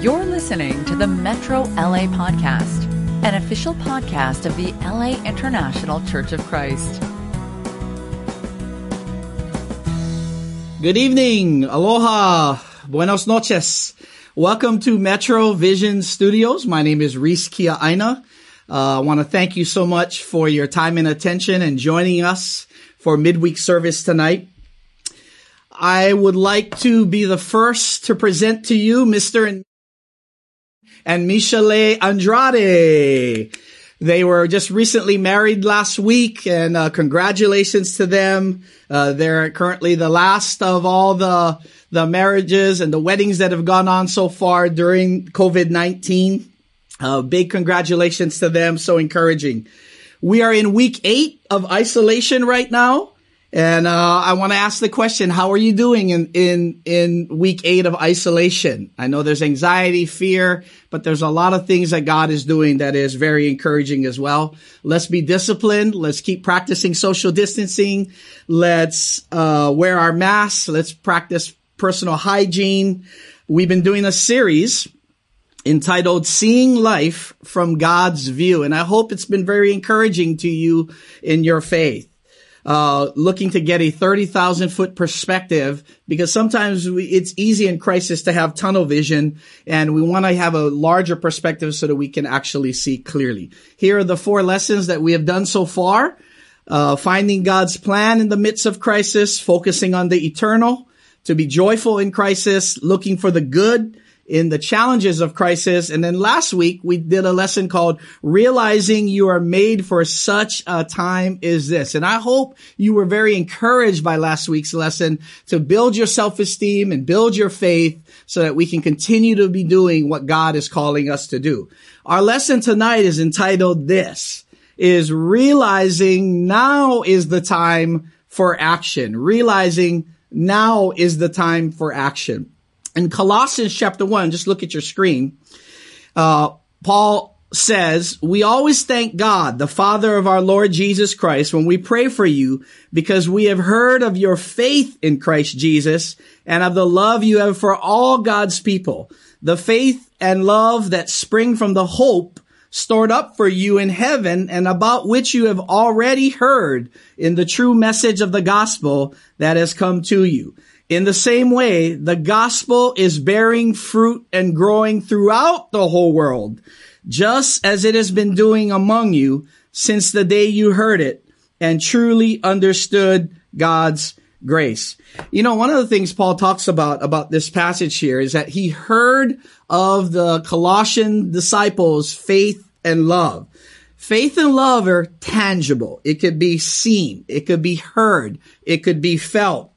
You're listening to the Metro LA Podcast, an official podcast of the LA International Church of Christ. Good evening. Aloha. Buenos noches. Welcome to Metro Vision Studios. My name is Rhys Kia'aina. Uh, I want to thank you so much for your time and attention and joining us for midweek service tonight. I would like to be the first to present to you Mr. and, and Michele Andrade. They were just recently married last week and uh, congratulations to them. Uh, they're currently the last of all the, the marriages and the weddings that have gone on so far during COVID-19. Uh, big congratulations to them. So encouraging. We are in week eight of isolation right now. And uh, I want to ask the question: How are you doing in in in week eight of isolation? I know there's anxiety, fear, but there's a lot of things that God is doing that is very encouraging as well. Let's be disciplined. Let's keep practicing social distancing. Let's uh, wear our masks. Let's practice personal hygiene. We've been doing a series entitled Seeing Life from God's View, and I hope it's been very encouraging to you in your faith uh, looking to get a 30,000 foot perspective because sometimes we, it's easy in crisis to have tunnel vision and we want to have a larger perspective so that we can actually see clearly. Here are the four lessons that we have done so far. Uh, finding God's plan in the midst of crisis, focusing on the eternal, to be joyful in crisis, looking for the good, in the challenges of crisis. And then last week we did a lesson called realizing you are made for such a time as this. And I hope you were very encouraged by last week's lesson to build your self-esteem and build your faith so that we can continue to be doing what God is calling us to do. Our lesson tonight is entitled this is realizing now is the time for action. Realizing now is the time for action. In Colossians chapter one, just look at your screen. Uh, Paul says, we always thank God, the Father of our Lord Jesus Christ, when we pray for you because we have heard of your faith in Christ Jesus and of the love you have for all God's people. The faith and love that spring from the hope stored up for you in heaven and about which you have already heard in the true message of the gospel that has come to you. In the same way, the gospel is bearing fruit and growing throughout the whole world, just as it has been doing among you since the day you heard it and truly understood God's grace. You know, one of the things Paul talks about, about this passage here is that he heard of the Colossian disciples' faith and love. Faith and love are tangible. It could be seen. It could be heard. It could be felt.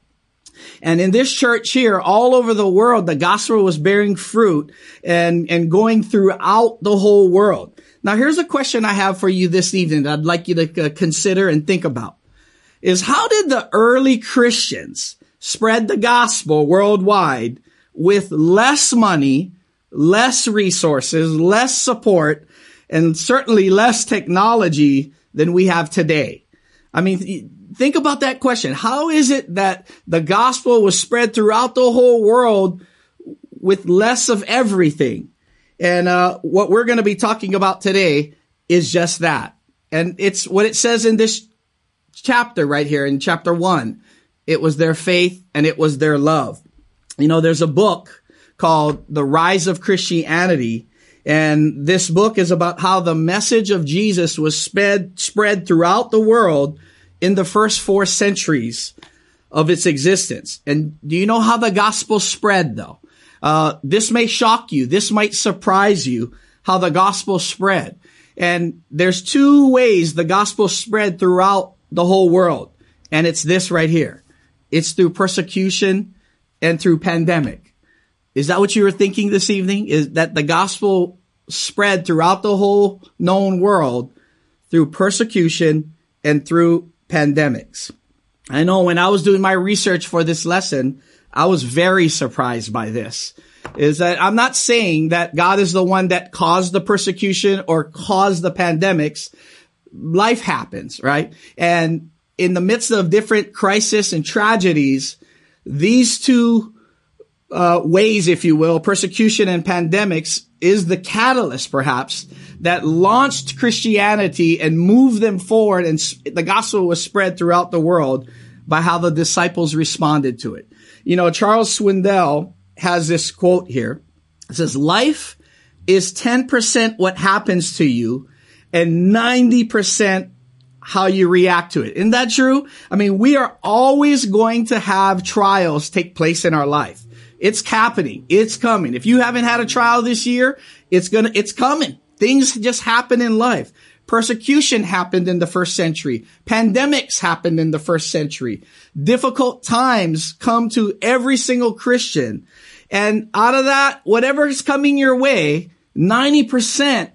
And in this church here, all over the world, the gospel was bearing fruit and, and going throughout the whole world. Now here's a question I have for you this evening that I'd like you to uh, consider and think about is how did the early Christians spread the gospel worldwide with less money, less resources, less support, and certainly less technology than we have today? I mean, think about that question. How is it that the gospel was spread throughout the whole world with less of everything? And uh, what we're going to be talking about today is just that. And it's what it says in this chapter right here in chapter one. It was their faith and it was their love. You know, there's a book called The Rise of Christianity. And this book is about how the message of Jesus was spread, spread throughout the world in the first four centuries of its existence. And do you know how the gospel spread though? Uh, this may shock you. This might surprise you how the gospel spread. And there's two ways the gospel spread throughout the whole world. And it's this right here. It's through persecution and through pandemic. Is that what you were thinking this evening? Is that the gospel spread throughout the whole known world through persecution and through pandemics. I know when I was doing my research for this lesson, I was very surprised by this. Is that I'm not saying that God is the one that caused the persecution or caused the pandemics. Life happens, right? And in the midst of different crisis and tragedies, these two uh, ways, if you will, persecution and pandemics is the catalyst, perhaps, that launched Christianity and moved them forward, and the gospel was spread throughout the world by how the disciples responded to it. You know, Charles Swindoll has this quote here. It says, "Life is 10% what happens to you, and 90% how you react to it. Isn't that true? I mean, we are always going to have trials take place in our life. It's happening. It's coming. If you haven't had a trial this year, it's gonna, it's coming. Things just happen in life. Persecution happened in the first century. Pandemics happened in the first century. Difficult times come to every single Christian. And out of that, whatever is coming your way, 90%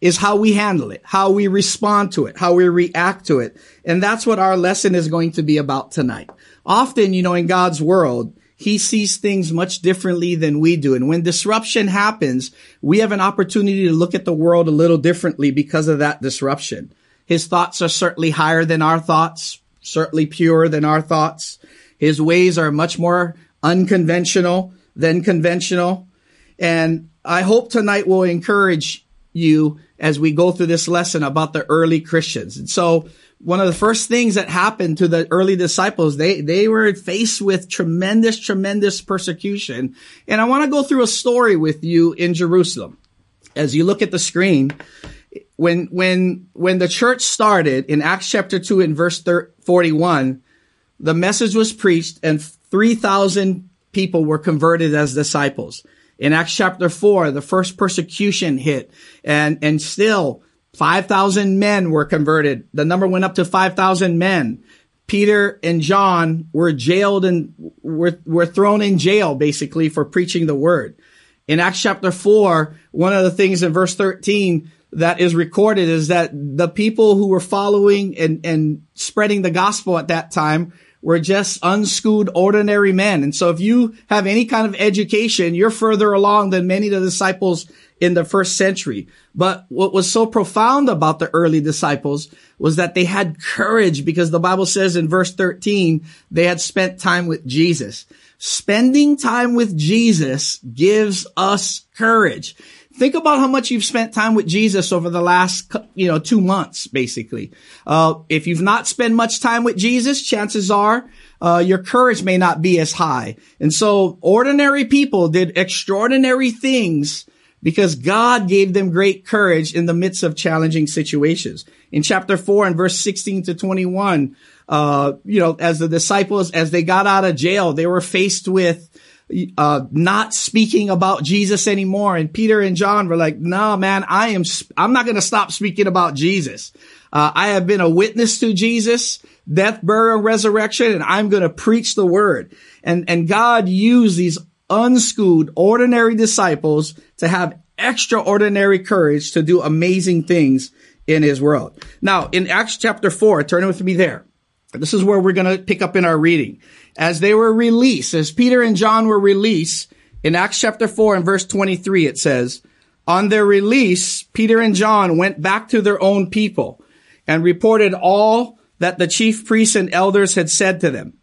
is how we handle it, how we respond to it, how we react to it. And that's what our lesson is going to be about tonight. Often, you know, in God's world, he sees things much differently than we do. And when disruption happens, we have an opportunity to look at the world a little differently because of that disruption. His thoughts are certainly higher than our thoughts, certainly purer than our thoughts. His ways are much more unconventional than conventional. And I hope tonight will encourage you as we go through this lesson about the early Christians. And so one of the first things that happened to the early disciples, they, they were faced with tremendous, tremendous persecution. And I want to go through a story with you in Jerusalem. As you look at the screen, when, when, when the church started in Acts chapter 2 and verse 41, the message was preached and 3,000 people were converted as disciples. In Acts chapter 4, the first persecution hit and, and still 5,000 men were converted. The number went up to 5,000 men. Peter and John were jailed and were, were thrown in jail basically for preaching the word. In Acts chapter 4, one of the things in verse 13 that is recorded is that the people who were following and, and spreading the gospel at that time were just unschooled ordinary men. And so if you have any kind of education, you're further along than many of the disciples in the first century. But what was so profound about the early disciples was that they had courage because the Bible says in verse 13, they had spent time with Jesus. Spending time with Jesus gives us courage. Think about how much you've spent time with Jesus over the last, you know, two months, basically. Uh, if you've not spent much time with Jesus, chances are, uh, your courage may not be as high. And so ordinary people did extraordinary things because God gave them great courage in the midst of challenging situations. In chapter four and verse 16 to 21, uh, you know, as the disciples, as they got out of jail, they were faced with, uh, not speaking about Jesus anymore. And Peter and John were like, no, man, I am, I'm not going to stop speaking about Jesus. Uh, I have been a witness to Jesus, death, burial, resurrection, and I'm going to preach the word. And, and God used these unschooled, ordinary disciples to have extraordinary courage to do amazing things in his world. Now, in Acts chapter four, turn it with me there. This is where we're going to pick up in our reading as they were released, as Peter and John were released, in Acts chapter 4 and verse 23, it says, On their release, Peter and John went back to their own people and reported all that the chief priests and elders had said to them.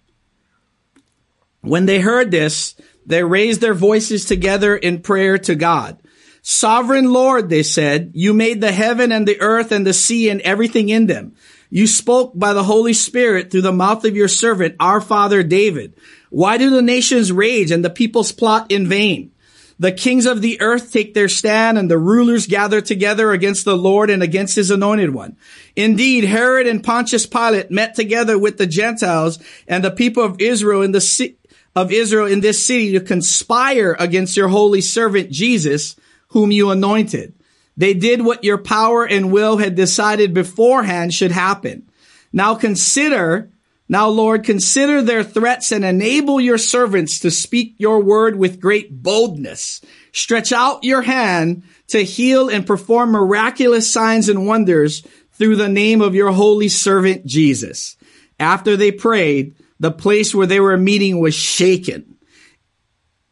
When they heard this, they raised their voices together in prayer to God. Sovereign Lord, they said, you made the heaven and the earth and the sea and everything in them. You spoke by the Holy Spirit through the mouth of your servant, our father David. Why do the nations rage and the peoples plot in vain? The kings of the earth take their stand and the rulers gather together against the Lord and against his anointed one. Indeed, Herod and Pontius Pilate met together with the Gentiles and the people of Israel in the of Israel in this city to conspire against your holy servant Jesus, whom you anointed. They did what your power and will had decided beforehand should happen. Now consider, now Lord, consider their threats and enable your servants to speak your word with great boldness. Stretch out your hand to heal and perform miraculous signs and wonders through the name of your holy servant Jesus. After they prayed, the place where they were meeting was shaken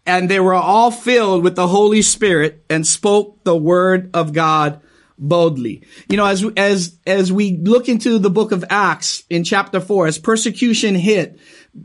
and they were all filled with the Holy Spirit and spoke the word of God boldly. You know, as, as, as we look into the book of Acts in chapter four, as persecution hit,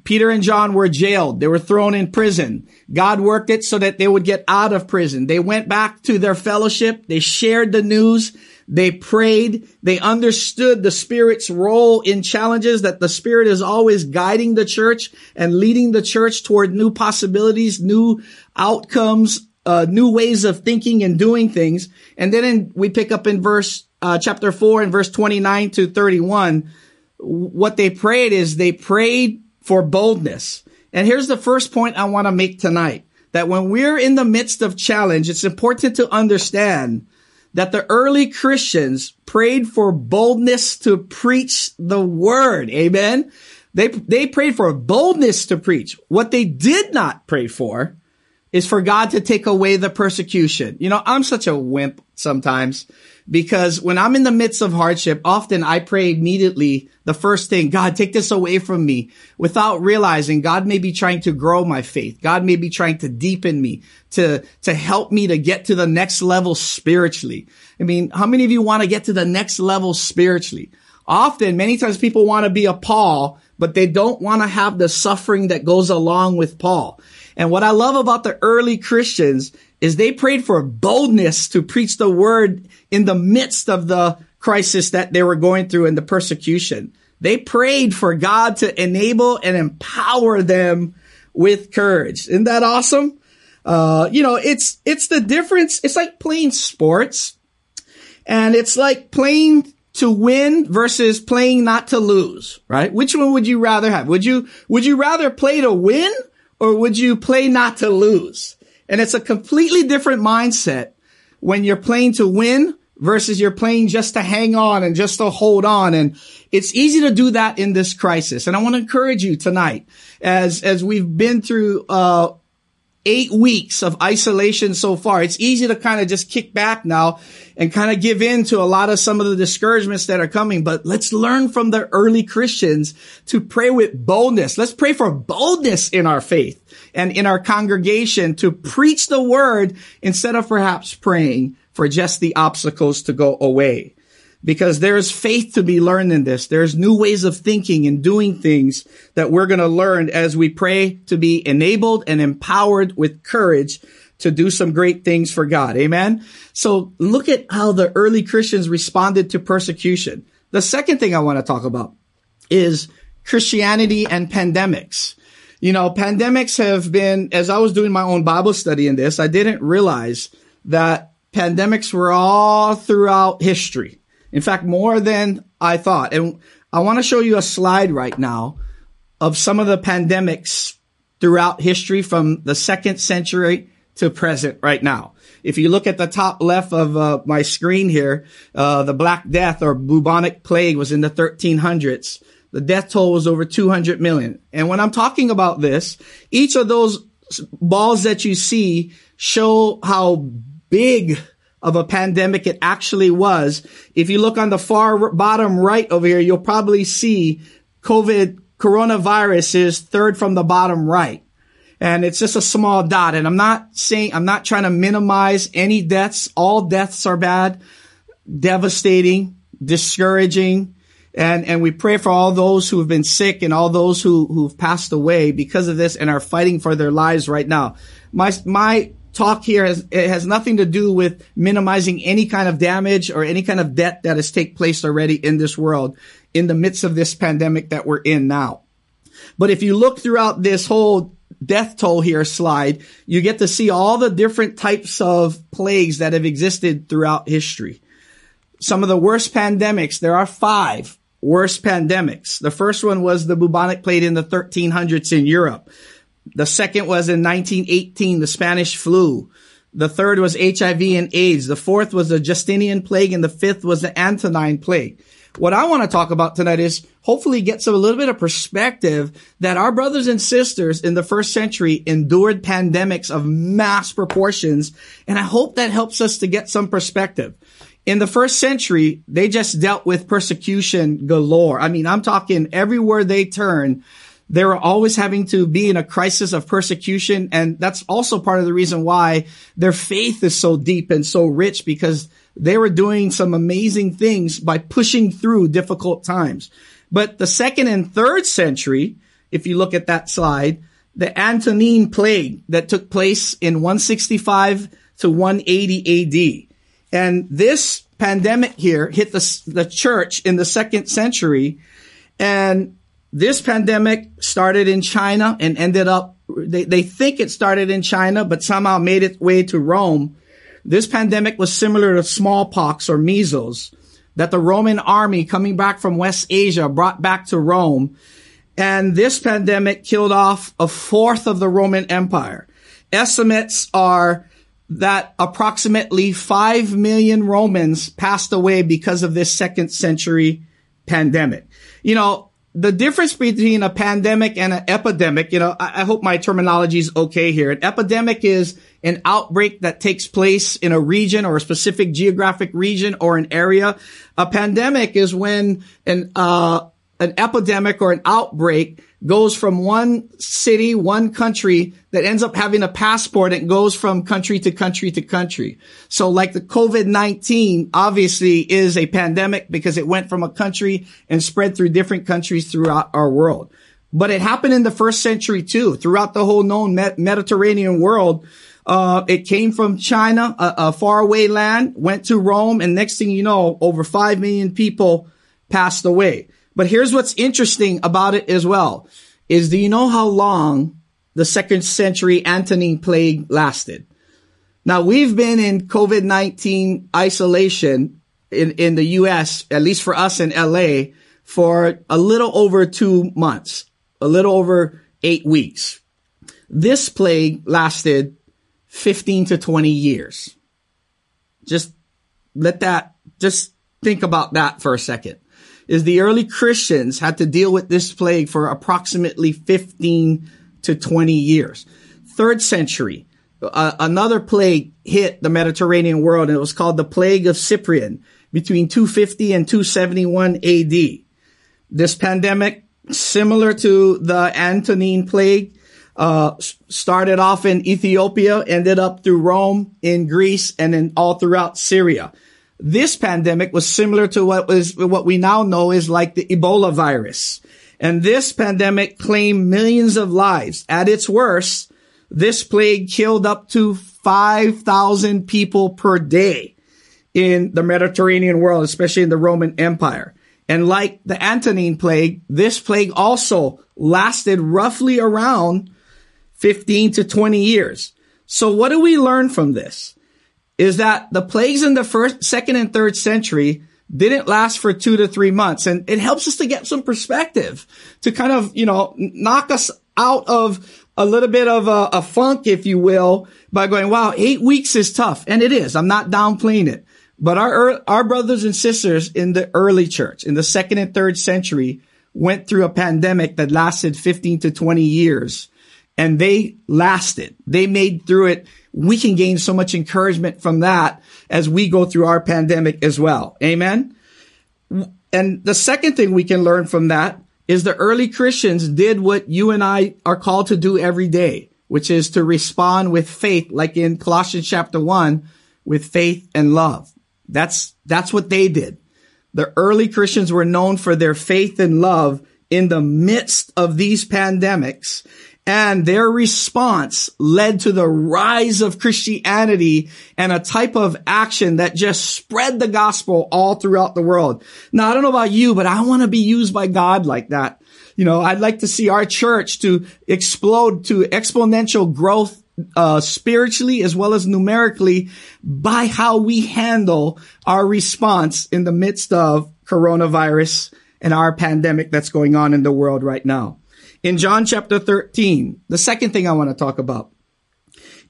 Peter and John were jailed. They were thrown in prison. God worked it so that they would get out of prison. They went back to their fellowship. They shared the news. They prayed. They understood the Spirit's role in challenges that the Spirit is always guiding the church and leading the church toward new possibilities, new outcomes, uh, new ways of thinking and doing things. And then in, we pick up in verse, uh, chapter four and verse 29 to 31. What they prayed is they prayed for boldness. And here's the first point I want to make tonight. That when we're in the midst of challenge, it's important to understand that the early Christians prayed for boldness to preach the word. Amen. They, they prayed for boldness to preach. What they did not pray for is for God to take away the persecution. You know, I'm such a wimp sometimes because when I'm in the midst of hardship, often I pray immediately the first thing, God, take this away from me without realizing God may be trying to grow my faith. God may be trying to deepen me to, to help me to get to the next level spiritually. I mean, how many of you want to get to the next level spiritually? Often, many times people want to be a Paul, but they don't want to have the suffering that goes along with Paul. And what I love about the early Christians is they prayed for boldness to preach the word in the midst of the crisis that they were going through and the persecution. They prayed for God to enable and empower them with courage. Isn't that awesome? Uh, you know, it's, it's the difference. It's like playing sports and it's like playing to win versus playing not to lose, right? Which one would you rather have? Would you, would you rather play to win or would you play not to lose? And it's a completely different mindset when you're playing to win versus you're playing just to hang on and just to hold on. And it's easy to do that in this crisis. And I want to encourage you tonight as, as we've been through, uh, eight weeks of isolation so far. It's easy to kind of just kick back now and kind of give in to a lot of some of the discouragements that are coming. But let's learn from the early Christians to pray with boldness. Let's pray for boldness in our faith and in our congregation to preach the word instead of perhaps praying for just the obstacles to go away. Because there's faith to be learned in this. There's new ways of thinking and doing things that we're going to learn as we pray to be enabled and empowered with courage to do some great things for God. Amen. So look at how the early Christians responded to persecution. The second thing I want to talk about is Christianity and pandemics. You know, pandemics have been, as I was doing my own Bible study in this, I didn't realize that pandemics were all throughout history. In fact, more than I thought. And I want to show you a slide right now of some of the pandemics throughout history from the second century to present right now. If you look at the top left of uh, my screen here, uh, the Black Death or bubonic plague was in the 1300s. The death toll was over 200 million. And when I'm talking about this, each of those balls that you see show how big of a pandemic it actually was. If you look on the far bottom right over here, you'll probably see COVID coronavirus is third from the bottom right. And it's just a small dot. And I'm not saying, I'm not trying to minimize any deaths. All deaths are bad, devastating, discouraging. And, and we pray for all those who have been sick and all those who, who've passed away because of this and are fighting for their lives right now. My, my talk here has, it has nothing to do with minimizing any kind of damage or any kind of debt that has taken place already in this world in the midst of this pandemic that we're in now. But if you look throughout this whole death toll here slide, you get to see all the different types of plagues that have existed throughout history. Some of the worst pandemics, there are five worst pandemics. The first one was the bubonic plague in the 1300s in Europe. The second was in 1918, the Spanish flu. The third was HIV and AIDS. The fourth was the Justinian plague and the fifth was the Antonine plague. What I want to talk about tonight is hopefully get some a little bit of perspective that our brothers and sisters in the first century endured pandemics of mass proportions. And I hope that helps us to get some perspective in the first century, they just dealt with persecution galore. I mean, I'm talking everywhere they turn, they were always having to be in a crisis of persecution. And that's also part of the reason why their faith is so deep and so rich because they were doing some amazing things by pushing through difficult times. But the second and third century, if you look at that slide, the Antonine plague that took place in 165 to 180 AD. And this pandemic here hit the, the church in the second century. And this pandemic started in China and ended up, they, they think it started in China, but somehow made its way to Rome. This pandemic was similar to smallpox or measles that the Roman army coming back from West Asia brought back to Rome. And this pandemic killed off a fourth of the Roman Empire. Estimates are that approximately 5 million Romans passed away because of this second century pandemic. You know, the difference between a pandemic and an epidemic, you know, I, I, hope my terminology is okay here. An epidemic is an outbreak that takes place in a region or a specific geographic region or an area. A pandemic is when an, uh, an epidemic or an outbreak goes from one city, one country that ends up having a passport and goes from country to country to country. So like the COVID-19 obviously is a pandemic because it went from a country and spread through different countries throughout our world. But it happened in the first century too, throughout the whole known Mediterranean world. Uh, it came from China, a, a faraway land, went to Rome, and next thing you know, over 5 million people passed away. But here's what's interesting about it as well is do you know how long the second century Antonine plague lasted? Now we've been in COVID-19 isolation in, in the US, at least for us in LA, for a little over two months, a little over eight weeks. This plague lasted 15 to 20 years. Just let that, just think about that for a second is the early Christians had to deal with this plague for approximately 15 to 20 years. Third century, uh, another plague hit the Mediterranean world and it was called the plague of Cyprian between 250 and 271 AD. This pandemic, similar to the Antonine plague, uh, started off in Ethiopia, ended up through Rome, in Greece, and then all throughout Syria. This pandemic was similar to what was, what we now know is like the Ebola virus. And this pandemic claimed millions of lives. At its worst, this plague killed up to 5,000 people per day in the Mediterranean world, especially in the Roman Empire. And like the Antonine plague, this plague also lasted roughly around 15 to 20 years. So what do we learn from this? Is that the plagues in the first, second and third century didn't last for two to three months. And it helps us to get some perspective to kind of, you know, knock us out of a little bit of a, a funk, if you will, by going, wow, eight weeks is tough. And it is. I'm not downplaying it. But our, our brothers and sisters in the early church, in the second and third century, went through a pandemic that lasted 15 to 20 years and they lasted. They made through it we can gain so much encouragement from that as we go through our pandemic as well. Amen. And the second thing we can learn from that is the early Christians did what you and I are called to do every day, which is to respond with faith, like in Colossians chapter one, with faith and love. That's, that's what they did. The early Christians were known for their faith and love in the midst of these pandemics and their response led to the rise of Christianity and a type of action that just spread the gospel all throughout the world. Now, I don't know about you, but I want to be used by God like that. You know, I'd like to see our church to explode to exponential growth uh, spiritually as well as numerically by how we handle our response in the midst of coronavirus and our pandemic that's going on in the world right now. In John chapter 13, the second thing I want to talk about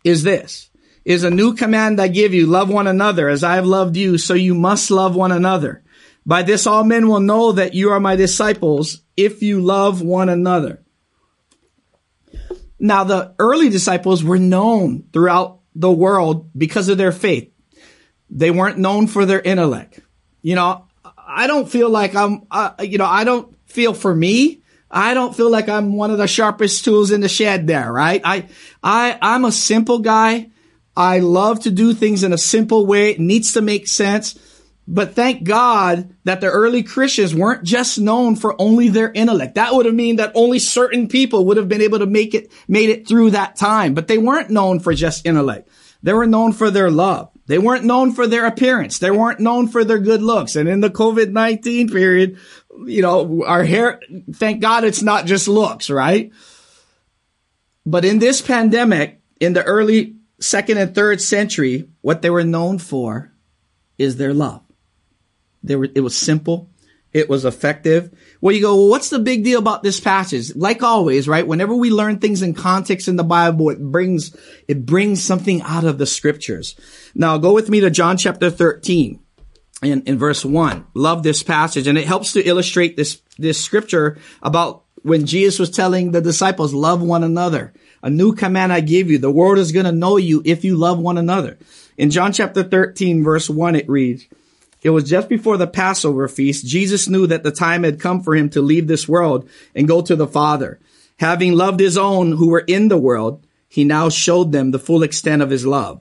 is this, is a new command I give you, love one another as I have loved you, so you must love one another. By this all men will know that you are my disciples if you love one another. Now the early disciples were known throughout the world because of their faith. They weren't known for their intellect. You know, I don't feel like I'm, uh, you know, I don't feel for me I don't feel like I'm one of the sharpest tools in the shed there, right? I, I, I'm a simple guy. I love to do things in a simple way. It needs to make sense. But thank God that the early Christians weren't just known for only their intellect. That would have mean that only certain people would have been able to make it, made it through that time. But they weren't known for just intellect. They were known for their love. They weren't known for their appearance. They weren't known for their good looks. And in the COVID-19 period, you know, our hair, thank God it's not just looks, right? But in this pandemic, in the early second and third century, what they were known for is their love. They were, it was simple. It was effective. Well, you go, well, what's the big deal about this passage? Like always, right? Whenever we learn things in context in the Bible, it brings, it brings something out of the scriptures. Now go with me to John chapter 13 in, in verse 1. Love this passage and it helps to illustrate this, this scripture about when Jesus was telling the disciples, love one another. A new command I give you. The world is going to know you if you love one another. In John chapter 13 verse 1 it reads, it was just before the Passover feast. Jesus knew that the time had come for him to leave this world and go to the Father. Having loved his own who were in the world, he now showed them the full extent of his love.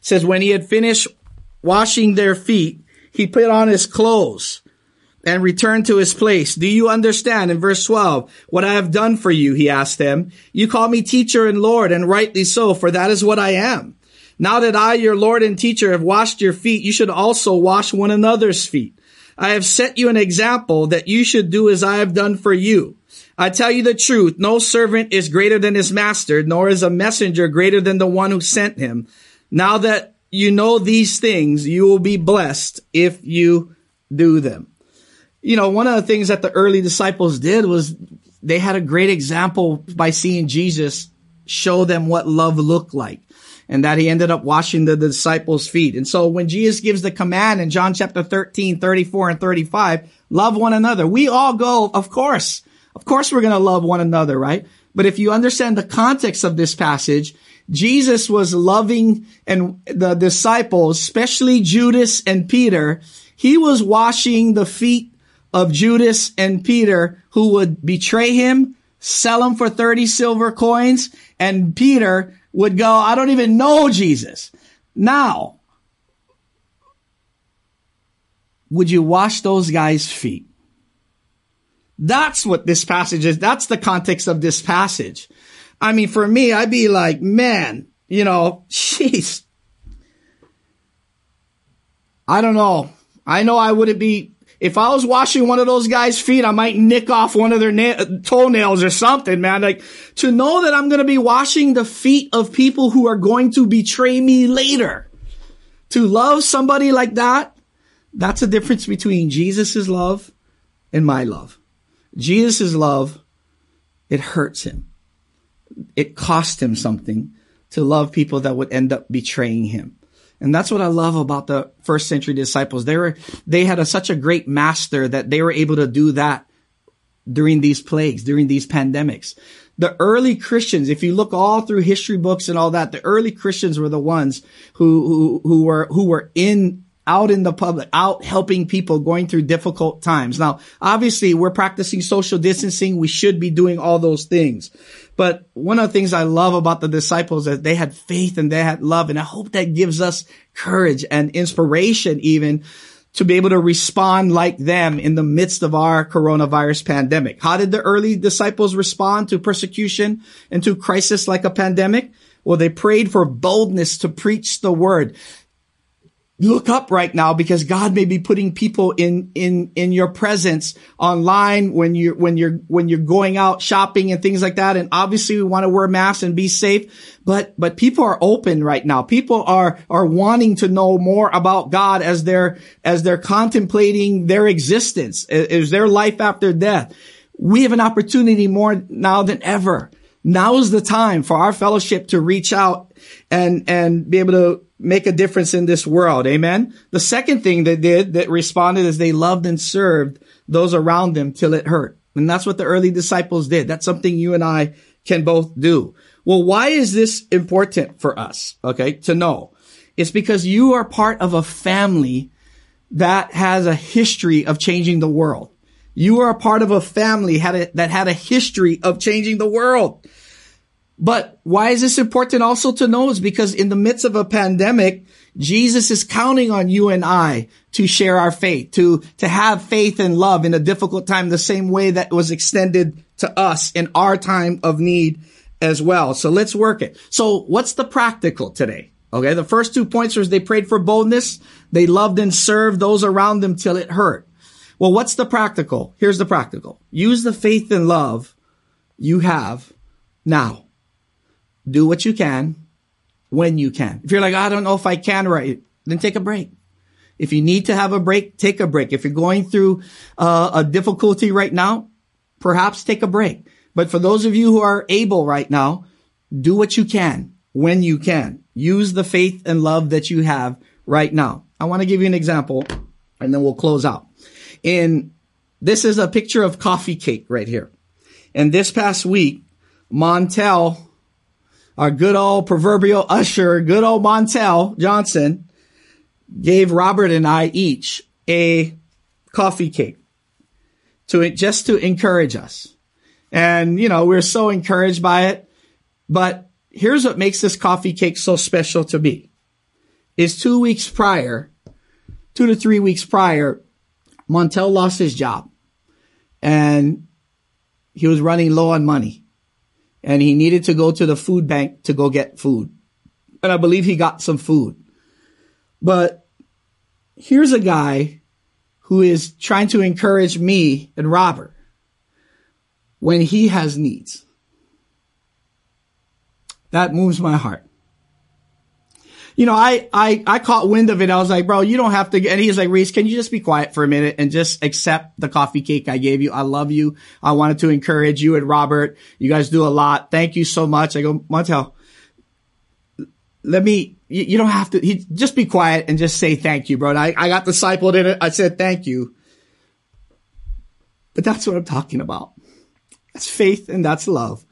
Says, when he had finished washing their feet, he put on his clothes and returned to his place. Do you understand in verse 12 what I have done for you? He asked them. You call me teacher and Lord and rightly so, for that is what I am. Now that I, your Lord and teacher, have washed your feet, you should also wash one another's feet. I have set you an example that you should do as I have done for you. I tell you the truth, no servant is greater than his master, nor is a messenger greater than the one who sent him. Now that you know these things, you will be blessed if you do them. You know, one of the things that the early disciples did was they had a great example by seeing Jesus show them what love looked like and that he ended up washing the, disciples' feet. And so when Jesus gives the command in John chapter 13, 34 and 35, love one another. We all go, of course, of course we're going to love one another, right? But if you understand the context of this passage, Jesus was loving and the disciples, especially Judas and Peter. He was washing the feet of Judas and Peter who would betray him, sell him for 30 silver coins, and Peter would go, I don't even know Jesus. Now, would you wash those guys' feet? That's what this passage is. That's the context of this passage. I mean, for me, I'd be like, man, you know, jeez. I don't know. I know I wouldn't be if I was washing one of those guys' feet, I might nick off one of their na- uh, toenails or something, man. Like to know that I'm going to be washing the feet of people who are going to betray me later. To love somebody like that, that's the difference between Jesus' love and my love. Jesus' love, it hurts him. It cost him something to love people that would end up betraying him. And that's what I love about the first century disciples. They were, they had a, such a great master that they were able to do that during these plagues, during these pandemics. The early Christians, if you look all through history books and all that, the early Christians were the ones who, who, who were, who were in out in the public, out helping people going through difficult times. Now, obviously we're practicing social distancing. We should be doing all those things. But one of the things I love about the disciples is they had faith and they had love. And I hope that gives us courage and inspiration even to be able to respond like them in the midst of our coronavirus pandemic. How did the early disciples respond to persecution and to crisis like a pandemic? Well, they prayed for boldness to preach the word look up right now because God may be putting people in, in, in your presence online when you're, when you're, when you're going out shopping and things like that. And obviously we want to wear masks and be safe, but, but people are open right now. People are, are wanting to know more about God as they're, as they're contemplating their existence. Is their life after death? We have an opportunity more now than ever. Now is the time for our fellowship to reach out and, and be able to make a difference in this world. Amen. The second thing they did that responded is they loved and served those around them till it hurt. And that's what the early disciples did. That's something you and I can both do. Well, why is this important for us? Okay. To know. It's because you are part of a family that has a history of changing the world. You are a part of a family that had a history of changing the world. But why is this important also to know is because in the midst of a pandemic, Jesus is counting on you and I to share our faith, to, to have faith and love in a difficult time, the same way that was extended to us in our time of need as well. So let's work it. So what's the practical today? Okay. The first two points was they prayed for boldness. They loved and served those around them till it hurt. Well, what's the practical? Here's the practical. Use the faith and love you have now. Do what you can when you can. If you're like, I don't know if I can right, then take a break. If you need to have a break, take a break. If you're going through uh, a difficulty right now, perhaps take a break. But for those of you who are able right now, do what you can when you can. Use the faith and love that you have right now. I want to give you an example and then we'll close out. In this is a picture of coffee cake right here. And this past week, Montel our good old proverbial usher, good old Montel Johnson, gave Robert and I each a coffee cake to just to encourage us. And, you know, we're so encouraged by it. But here's what makes this coffee cake so special to me is two weeks prior, two to three weeks prior, Montel lost his job and he was running low on money and he needed to go to the food bank to go get food. And I believe he got some food. But here's a guy who is trying to encourage me and Robert when he has needs. That moves my heart you know, I, I, I caught wind of it. I was like, bro, you don't have to. And he's like, Rhys, can you just be quiet for a minute and just accept the coffee cake I gave you? I love you. I wanted to encourage you and Robert. You guys do a lot. Thank you so much. I go, Montel, let me, you, you don't have to, he, just be quiet and just say thank you, bro. And I, I got discipled in it. I said, thank you. But that's what I'm talking about. That's faith and that's love.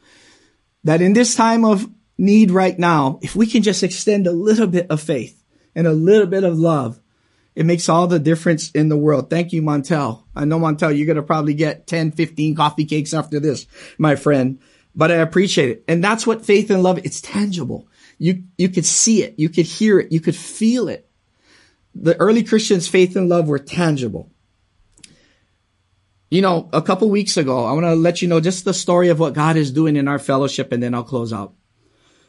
That in this time of need right now, if we can just extend a little bit of faith and a little bit of love, it makes all the difference in the world. Thank you, Montel. I know, Montel, you're going to probably get 10, 15 coffee cakes after this, my friend, but I appreciate it. And that's what faith and love, it's tangible. You, you could see it. You could hear it. You could feel it. The early Christians' faith and love were tangible. You know, a couple weeks ago, I want to let you know just the story of what God is doing in our fellowship and then I'll close out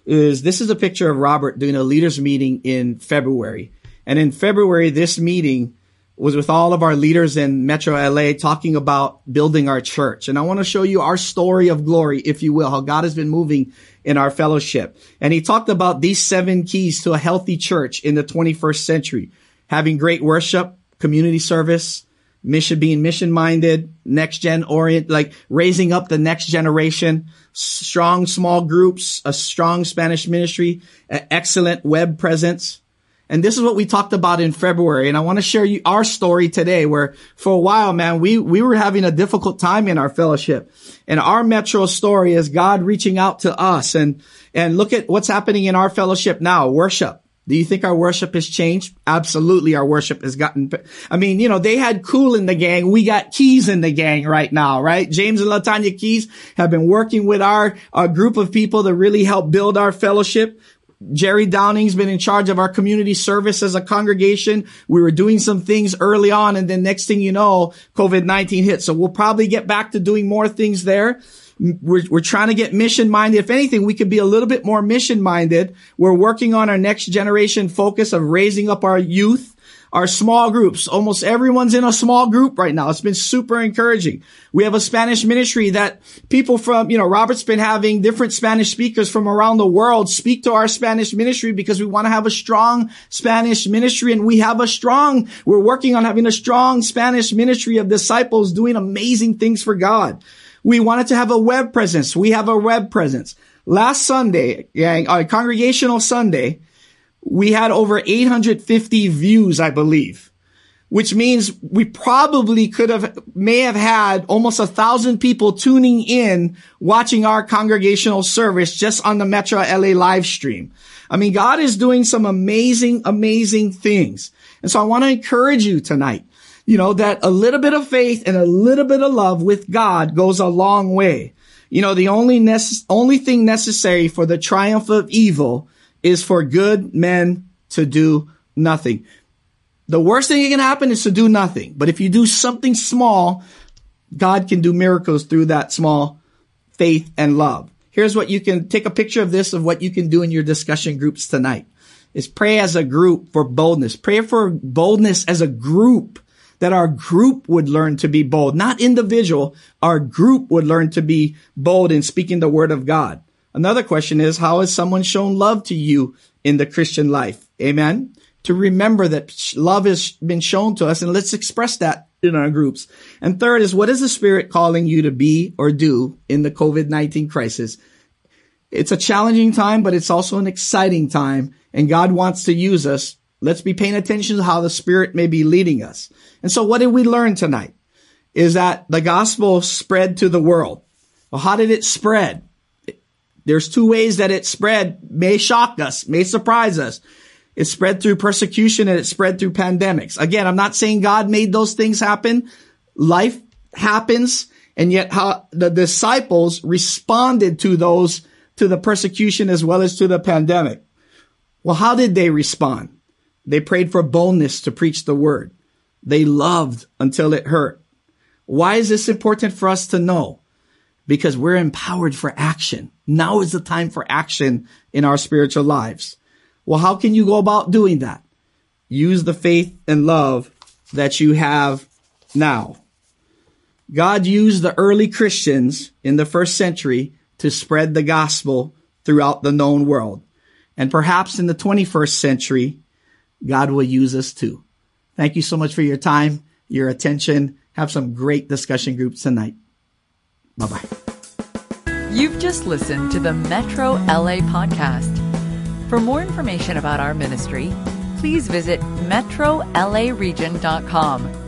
is this is a picture of Robert doing a leaders meeting in February. And in February, this meeting was with all of our leaders in Metro LA talking about building our church. And I want to show you our story of glory, if you will, how God has been moving in our fellowship. And he talked about these seven keys to a healthy church in the 21st century. Having great worship, community service, mission being mission minded, next gen orient, like raising up the next generation, strong small groups, a strong Spanish ministry, excellent web presence. And this is what we talked about in February. And I want to share you our story today where for a while, man, we, we were having a difficult time in our fellowship and our metro story is God reaching out to us and, and look at what's happening in our fellowship now, worship. Do you think our worship has changed? Absolutely. Our worship has gotten, I mean, you know, they had cool in the gang. We got keys in the gang right now, right? James and Latanya Keys have been working with our, group of people to really help build our fellowship. Jerry Downing's been in charge of our community service as a congregation. We were doing some things early on and then next thing you know, COVID-19 hit. So we'll probably get back to doing more things there. We're, we're trying to get mission minded. If anything, we could be a little bit more mission minded. We're working on our next generation focus of raising up our youth our small groups. Almost everyone's in a small group right now. It's been super encouraging. We have a Spanish ministry that people from, you know, Robert's been having different Spanish speakers from around the world speak to our Spanish ministry because we want to have a strong Spanish ministry and we have a strong, we're working on having a strong Spanish ministry of disciples doing amazing things for God. We wanted to have a web presence. We have a web presence. Last Sunday, yeah, a congregational Sunday, we had over 850 views, I believe, which means we probably could have, may have had almost a thousand people tuning in, watching our congregational service just on the Metro LA live stream. I mean, God is doing some amazing, amazing things. And so I want to encourage you tonight, you know, that a little bit of faith and a little bit of love with God goes a long way. You know, the only nece- only thing necessary for the triumph of evil is for good men to do nothing. The worst thing that can happen is to do nothing. But if you do something small, God can do miracles through that small faith and love. Here's what you can take a picture of this of what you can do in your discussion groups tonight is pray as a group for boldness. Pray for boldness as a group that our group would learn to be bold, not individual. Our group would learn to be bold in speaking the word of God. Another question is, how has someone shown love to you in the Christian life? Amen. To remember that love has been shown to us and let's express that in our groups. And third is, what is the Spirit calling you to be or do in the COVID-19 crisis? It's a challenging time, but it's also an exciting time and God wants to use us. Let's be paying attention to how the Spirit may be leading us. And so what did we learn tonight? Is that the gospel spread to the world. Well, how did it spread? There's two ways that it spread, may shock us, may surprise us. It spread through persecution and it spread through pandemics. Again, I'm not saying God made those things happen. Life happens. And yet how the disciples responded to those, to the persecution as well as to the pandemic. Well, how did they respond? They prayed for boldness to preach the word. They loved until it hurt. Why is this important for us to know? Because we're empowered for action. Now is the time for action in our spiritual lives. Well, how can you go about doing that? Use the faith and love that you have now. God used the early Christians in the first century to spread the gospel throughout the known world. And perhaps in the 21st century, God will use us too. Thank you so much for your time, your attention. Have some great discussion groups tonight. Bye bye. You've just listened to the Metro LA podcast. For more information about our ministry, please visit metrolaregion.com